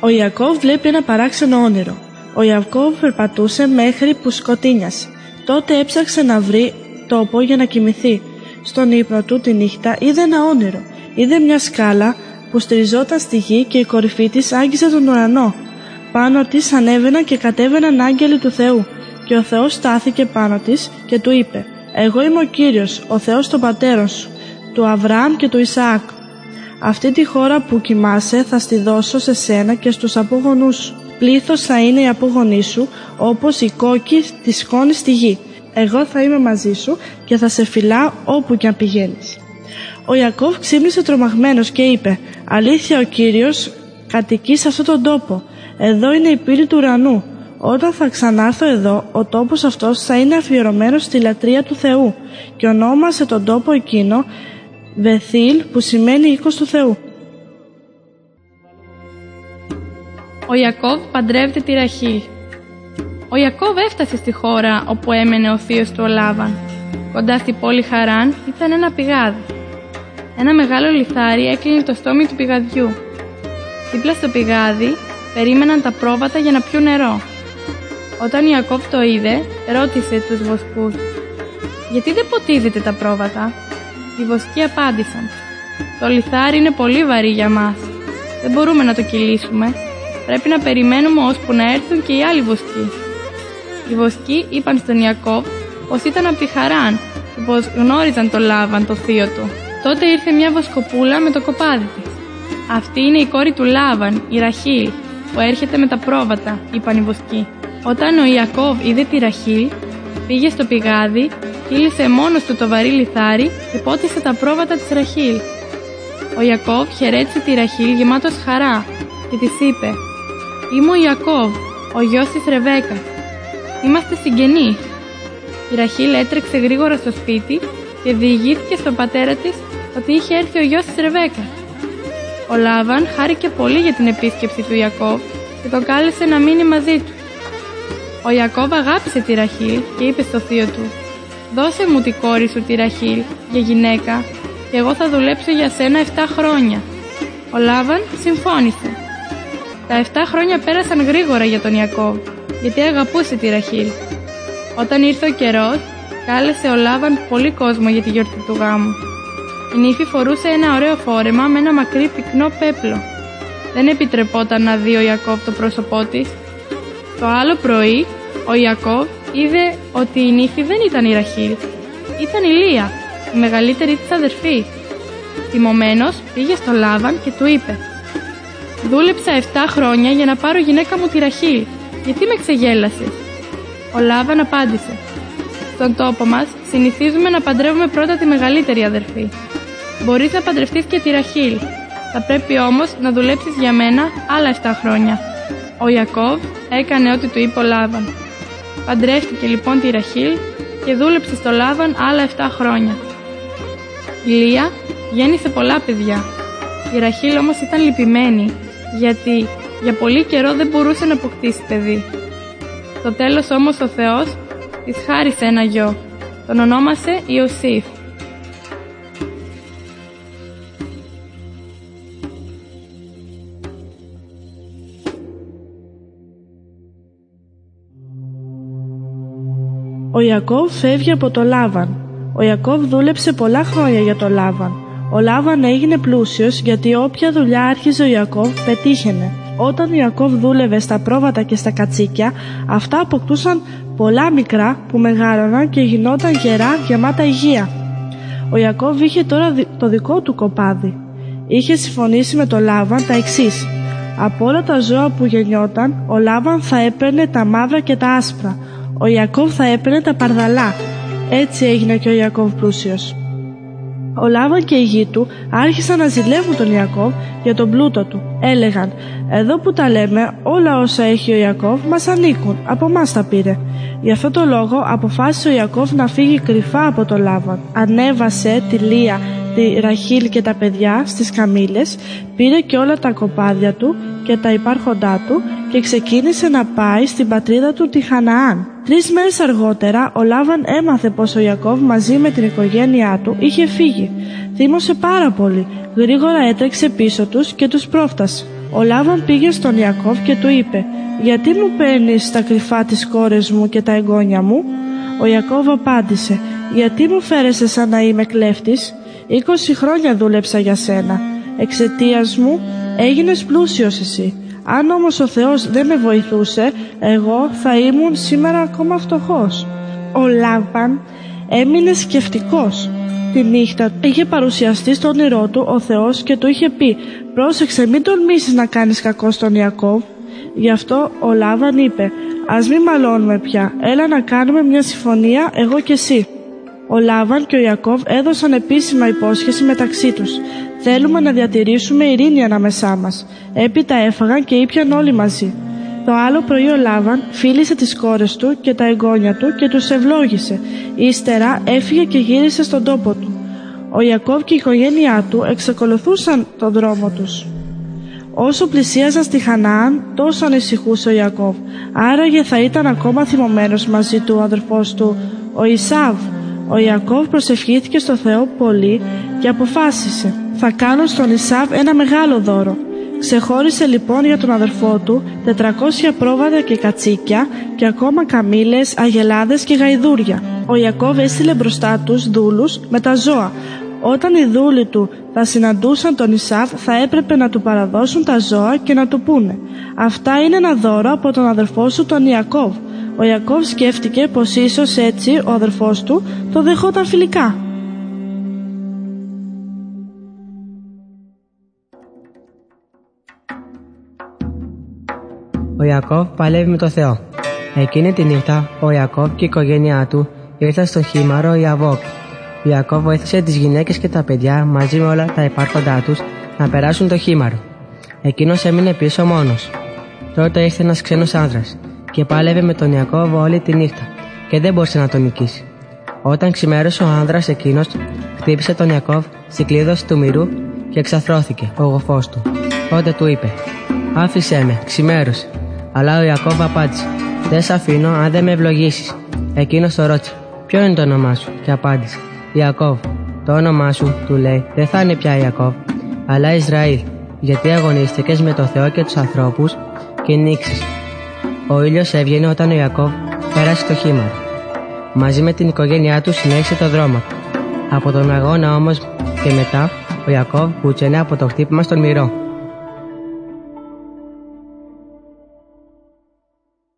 Ο Ιακώβ βλέπει ένα παράξενο όνειρο. Ο Ιακώβ περπατούσε μέχρι που σκοτίνιασε. Τότε έψαξε να βρει τόπο για να κοιμηθεί. Στον ύπνο του τη νύχτα είδε ένα όνειρο. Είδε μια σκάλα που στηριζόταν στη γη και η κορυφή της άγγιζε τον ουρανό. Πάνω της ανέβαιναν και κατέβαιναν άγγελοι του Θεού και ο Θεός στάθηκε πάνω της και του είπε «Εγώ είμαι ο Κύριος, ο Θεός των πατέρων σου, του Αβραάμ και του Ισαάκ. Αυτή τη χώρα που κοιμάσαι θα στη δώσω σε σένα και στους απόγονούς σου. Πλήθος θα είναι οι απόγονοί σου όπως οι κόκκι τη σκόνη στη γη. Εγώ θα είμαι μαζί σου και θα σε φυλάω όπου και αν πηγαίνεις». Ο Ιακώβ ξύπνησε τρομαγμένος και είπε «Αλήθεια ο Κύριος κατοικεί σε αυτόν τον τόπο. Εδώ είναι η πύλη του ουρανού. Όταν θα ξανάρθω εδώ, ο τόπος αυτός θα είναι αφιερωμένος στη λατρεία του Θεού και ονόμασε τον τόπο εκείνο Βεθήλ που σημαίνει οίκος του Θεού. Ο Ιακώβ παντρεύεται τη Ραχήλ. Ο Ιακώβ έφτασε στη χώρα όπου έμενε ο θείος του ο Λάβαν. Κοντά στη πόλη Χαράν ήταν ένα πηγάδι. Ένα μεγάλο λιθάρι έκλεινε το στόμι του πηγαδιού. Δίπλα στο πηγάδι περίμεναν τα πρόβατα για να πιούν νερό. Όταν ο Ιακώβ το είδε, ρώτησε τους βοσκούς «Γιατί δεν ποτίζετε τα πρόβατα» Οι βοσκοί απάντησαν «Το λιθάρι είναι πολύ βαρύ για μας. Δεν μπορούμε να το κυλήσουμε. Πρέπει να περιμένουμε ώσπου να έρθουν και οι άλλοι βοσκοί». Οι βοσκοί είπαν στον Ιακώβ πως ήταν από τη Χαράν και πως γνώριζαν το Λάβαν, το θείο του. Τότε ήρθε μια βοσκοπούλα με το κοπάδι της. Αυτή είναι η κόρη του Λάβαν, η Ραχήλ, που έρχεται με τα πρόβατα, είπαν οι βοσκοί. Όταν ο Ιακώβ είδε τη Ραχήλ, πήγε στο πηγάδι, κύλησε μόνος του το βαρύ λιθάρι και πότισε τα πρόβατα της Ραχήλ. Ο Ιακώβ χαιρέτησε τη Ραχήλ γεμάτος χαρά και της είπε «Είμαι ο Ιακώβ, ο γιος της Ρεβέκα. Είμαστε συγγενείς». Η Ραχήλ έτρεξε γρήγορα στο σπίτι και διηγήθηκε στον πατέρα της ότι είχε έρθει ο γιος της Ρεβέκα. Ο Λάβαν χάρηκε πολύ για την επίσκεψη του Ιακώβ και τον κάλεσε να μείνει μαζί του. Ο Ιακώβ αγάπησε τη Ραχήλ και είπε στο θείο του «Δώσε μου τη κόρη σου τη Ραχήλ για γυναίκα και εγώ θα δουλέψω για σένα 7 χρόνια». Ο Λάβαν συμφώνησε. Τα 7 χρόνια πέρασαν γρήγορα για τον Ιακώβ γιατί αγαπούσε τη Ραχήλ. Όταν ήρθε ο καιρός, κάλεσε ο Λάβαν πολύ κόσμο για τη γιορτή του γάμου. Η νύφη φορούσε ένα ωραίο φόρεμα με ένα μακρύ πυκνό πέπλο. Δεν επιτρεπόταν να δει ο Ιακώβ το πρόσωπό της. Το άλλο πρωί, ο Ιακώβ είδε ότι η νύφη δεν ήταν η Ραχήλ. Ήταν η Λία, η μεγαλύτερη της αδερφή. Τιμωμένος πήγε στο Λάβαν και του είπε «Δούλεψα 7 χρόνια για να πάρω γυναίκα μου τη Ραχήλ. Γιατί με ξεγέλασες» Ο Λάβαν απάντησε «Στον τόπο μας συνηθίζουμε να παντρεύουμε πρώτα τη μεγαλύτερη αδερφή. Μπορείς να παντρευτείς και τη Ραχήλ. Θα πρέπει όμως να δουλέψεις για μένα άλλα 7 χρόνια». Ο Ιακώβ έκανε ό,τι του είπε ο Λάβαν. Παντρεύτηκε λοιπόν τη Ραχήλ και δούλεψε στο Λάβαν άλλα 7 χρόνια. Η Λία γέννησε πολλά παιδιά. Η Ραχήλ όμως ήταν λυπημένη γιατί για πολύ καιρό δεν μπορούσε να αποκτήσει παιδί. Στο τέλος όμως ο Θεός της χάρισε ένα γιο. Τον ονόμασε Ιωσήφ. Ο Ιακώβ φεύγει από το Λάβαν. Ο Ιακώβ δούλεψε πολλά χρόνια για το Λάβαν. Ο Λάβαν έγινε πλούσιος γιατί όποια δουλειά άρχιζε ο Ιακώβ πετύχαινε. Όταν ο Ιακώβ δούλευε στα πρόβατα και στα κατσίκια, αυτά αποκτούσαν πολλά μικρά που μεγάλωναν και γινόταν γερά γεμάτα υγεία. Ο Ιακώβ είχε τώρα το δικό του κοπάδι. Είχε συμφωνήσει με το Λάβαν τα εξής. Από όλα τα ζώα που γεννιόταν, ο Λάβαν θα έπαιρνε τα μαύρα και τα άσπρα. Ο Ιακώβ θα έπαιρνε τα παρδαλά. Έτσι έγινε και ο Ιακώβ πλούσιος. Ο Λάβαν και η γη του άρχισαν να ζηλεύουν τον Ιακώβ για τον πλούτο του. Έλεγαν «Εδώ που τα λέμε όλα όσα έχει ο Ιακώβ μας ανήκουν, από εμάς τα πήρε». Γι' αυτό το λόγο αποφάσισε ο Ιακώβ να φύγει κρυφά από τον Λάβαν. Ανέβασε τη Λία, τη Ραχήλ και τα παιδιά στις καμήλες, πήρε και όλα τα κοπάδια του και τα υπάρχοντά του και ξεκίνησε να πάει στην πατρίδα του τη Χαναάν. Τρεις μέρες αργότερα ο Λάβαν έμαθε πως ο Ιακώβ μαζί με την οικογένειά του είχε φύγει. Θύμωσε πάρα πολύ. Γρήγορα έτρεξε πίσω τους και τους πρόφτασε. Ο Λάβαν πήγε στον Ιακώβ και του είπε «Γιατί μου παίρνεις στα κρυφά τις κόρες μου και τα εγγόνια μου» Ο Ιακώβ απάντησε «Γιατί μου φέρεσαι σαν να είμαι κλέφτης» «Είκοσι χρόνια δούλεψα για σένα. Εξαιτίας μου έγινες πλούσιος εσύ. Αν όμως ο Θεός δεν με βοηθούσε, εγώ θα ήμουν σήμερα ακόμα φτωχός». Ο Λάβαν έμεινε σκεφτικός. Τη νύχτα είχε παρουσιαστεί στο όνειρό του ο Θεός και του είχε πει «Πρόσεξε μην τολμήσεις να κάνεις κακό στον Ιακώβ». Γι' αυτό ο Λάβαν είπε «Ας μην μαλώνουμε πια, έλα να κάνουμε μια συμφωνία εγώ και εσύ». Ο Λάβαν και ο Ιακώβ έδωσαν επίσημα υπόσχεση μεταξύ τους. Θέλουμε να διατηρήσουμε ειρήνη ανάμεσά μας. Έπειτα έφαγαν και ήπιαν όλοι μαζί. Το άλλο πρωί ο Λάβαν φίλησε τις κόρες του και τα εγγόνια του και τους ευλόγησε. Ύστερα έφυγε και γύρισε στον τόπο του. Ο Ιακώβ και η οικογένειά του εξακολουθούσαν τον δρόμο τους. Όσο πλησίαζαν στη Χανάαν, τόσο ανησυχούσε ο Ιακώβ. Άραγε θα ήταν ακόμα θυμωμένος μαζί του ο αδερφός του, ο Ισάβ. Ο Ιακώβ προσευχήθηκε στο Θεό πολύ και αποφάσισε «Θα κάνω στον Ισάβ ένα μεγάλο δώρο». Ξεχώρισε λοιπόν για τον αδερφό του 400 πρόβατα και κατσίκια και ακόμα καμήλες, αγελάδες και γαϊδούρια. Ο Ιακώβ έστειλε μπροστά τους δούλους με τα ζώα. Όταν οι δούλοι του θα συναντούσαν τον Ισάβ θα έπρεπε να του παραδώσουν τα ζώα και να του πούνε «Αυτά είναι ένα δώρο από τον αδερφό σου τον Ιακώβ». Ο Ιακώβ σκέφτηκε πως ίσως έτσι ο αδερφός του το δεχόταν φιλικά. Ο Ιακώβ παλεύει με το Θεό. Εκείνη τη νύχτα, ο Ιακώβ και η οικογένειά του ήρθαν στο χήμαρο Ιαβόκ. Ο Ιακώβ βοήθησε τις γυναίκες και τα παιδιά μαζί με όλα τα υπάρχοντά τους να περάσουν το χήμαρο. Εκείνος έμεινε πίσω μόνος. Τότε ήρθε ένας ξένος άνδρας και πάλευε με τον Ιακώβ όλη τη νύχτα και δεν μπορούσε να τον νικήσει. Όταν ξημέρωσε ο άνδρας εκείνος, χτύπησε τον Ιακώβ στην κλείδωση του μυρού και εξαθρώθηκε ο γοφός του. Τότε του είπε: Άφησέ με, ξημέρωσε. Αλλά ο Ιακώβ απάντησε: Δεν σε αφήνω αν δεν με ευλογήσεις. Εκείνος το ρώτησε: Ποιο είναι το όνομά σου, και απάντησε: Ιακώβ. Το όνομά σου, του λέει, δεν θα είναι πια Ιακώβ, αλλά Ισραήλ, γιατί αγωνίστηκες με το Θεό και τους ανθρώπους και νίξει. Ο ήλιος έβγαινε όταν ο Ιακώβ πέρασε το χήμα. Μαζί με την οικογένειά του συνέχισε το δρόμο Από τον αγώνα όμως και μετά, ο Ιακώβ πούτσενε από το χτύπημα στον μυρό.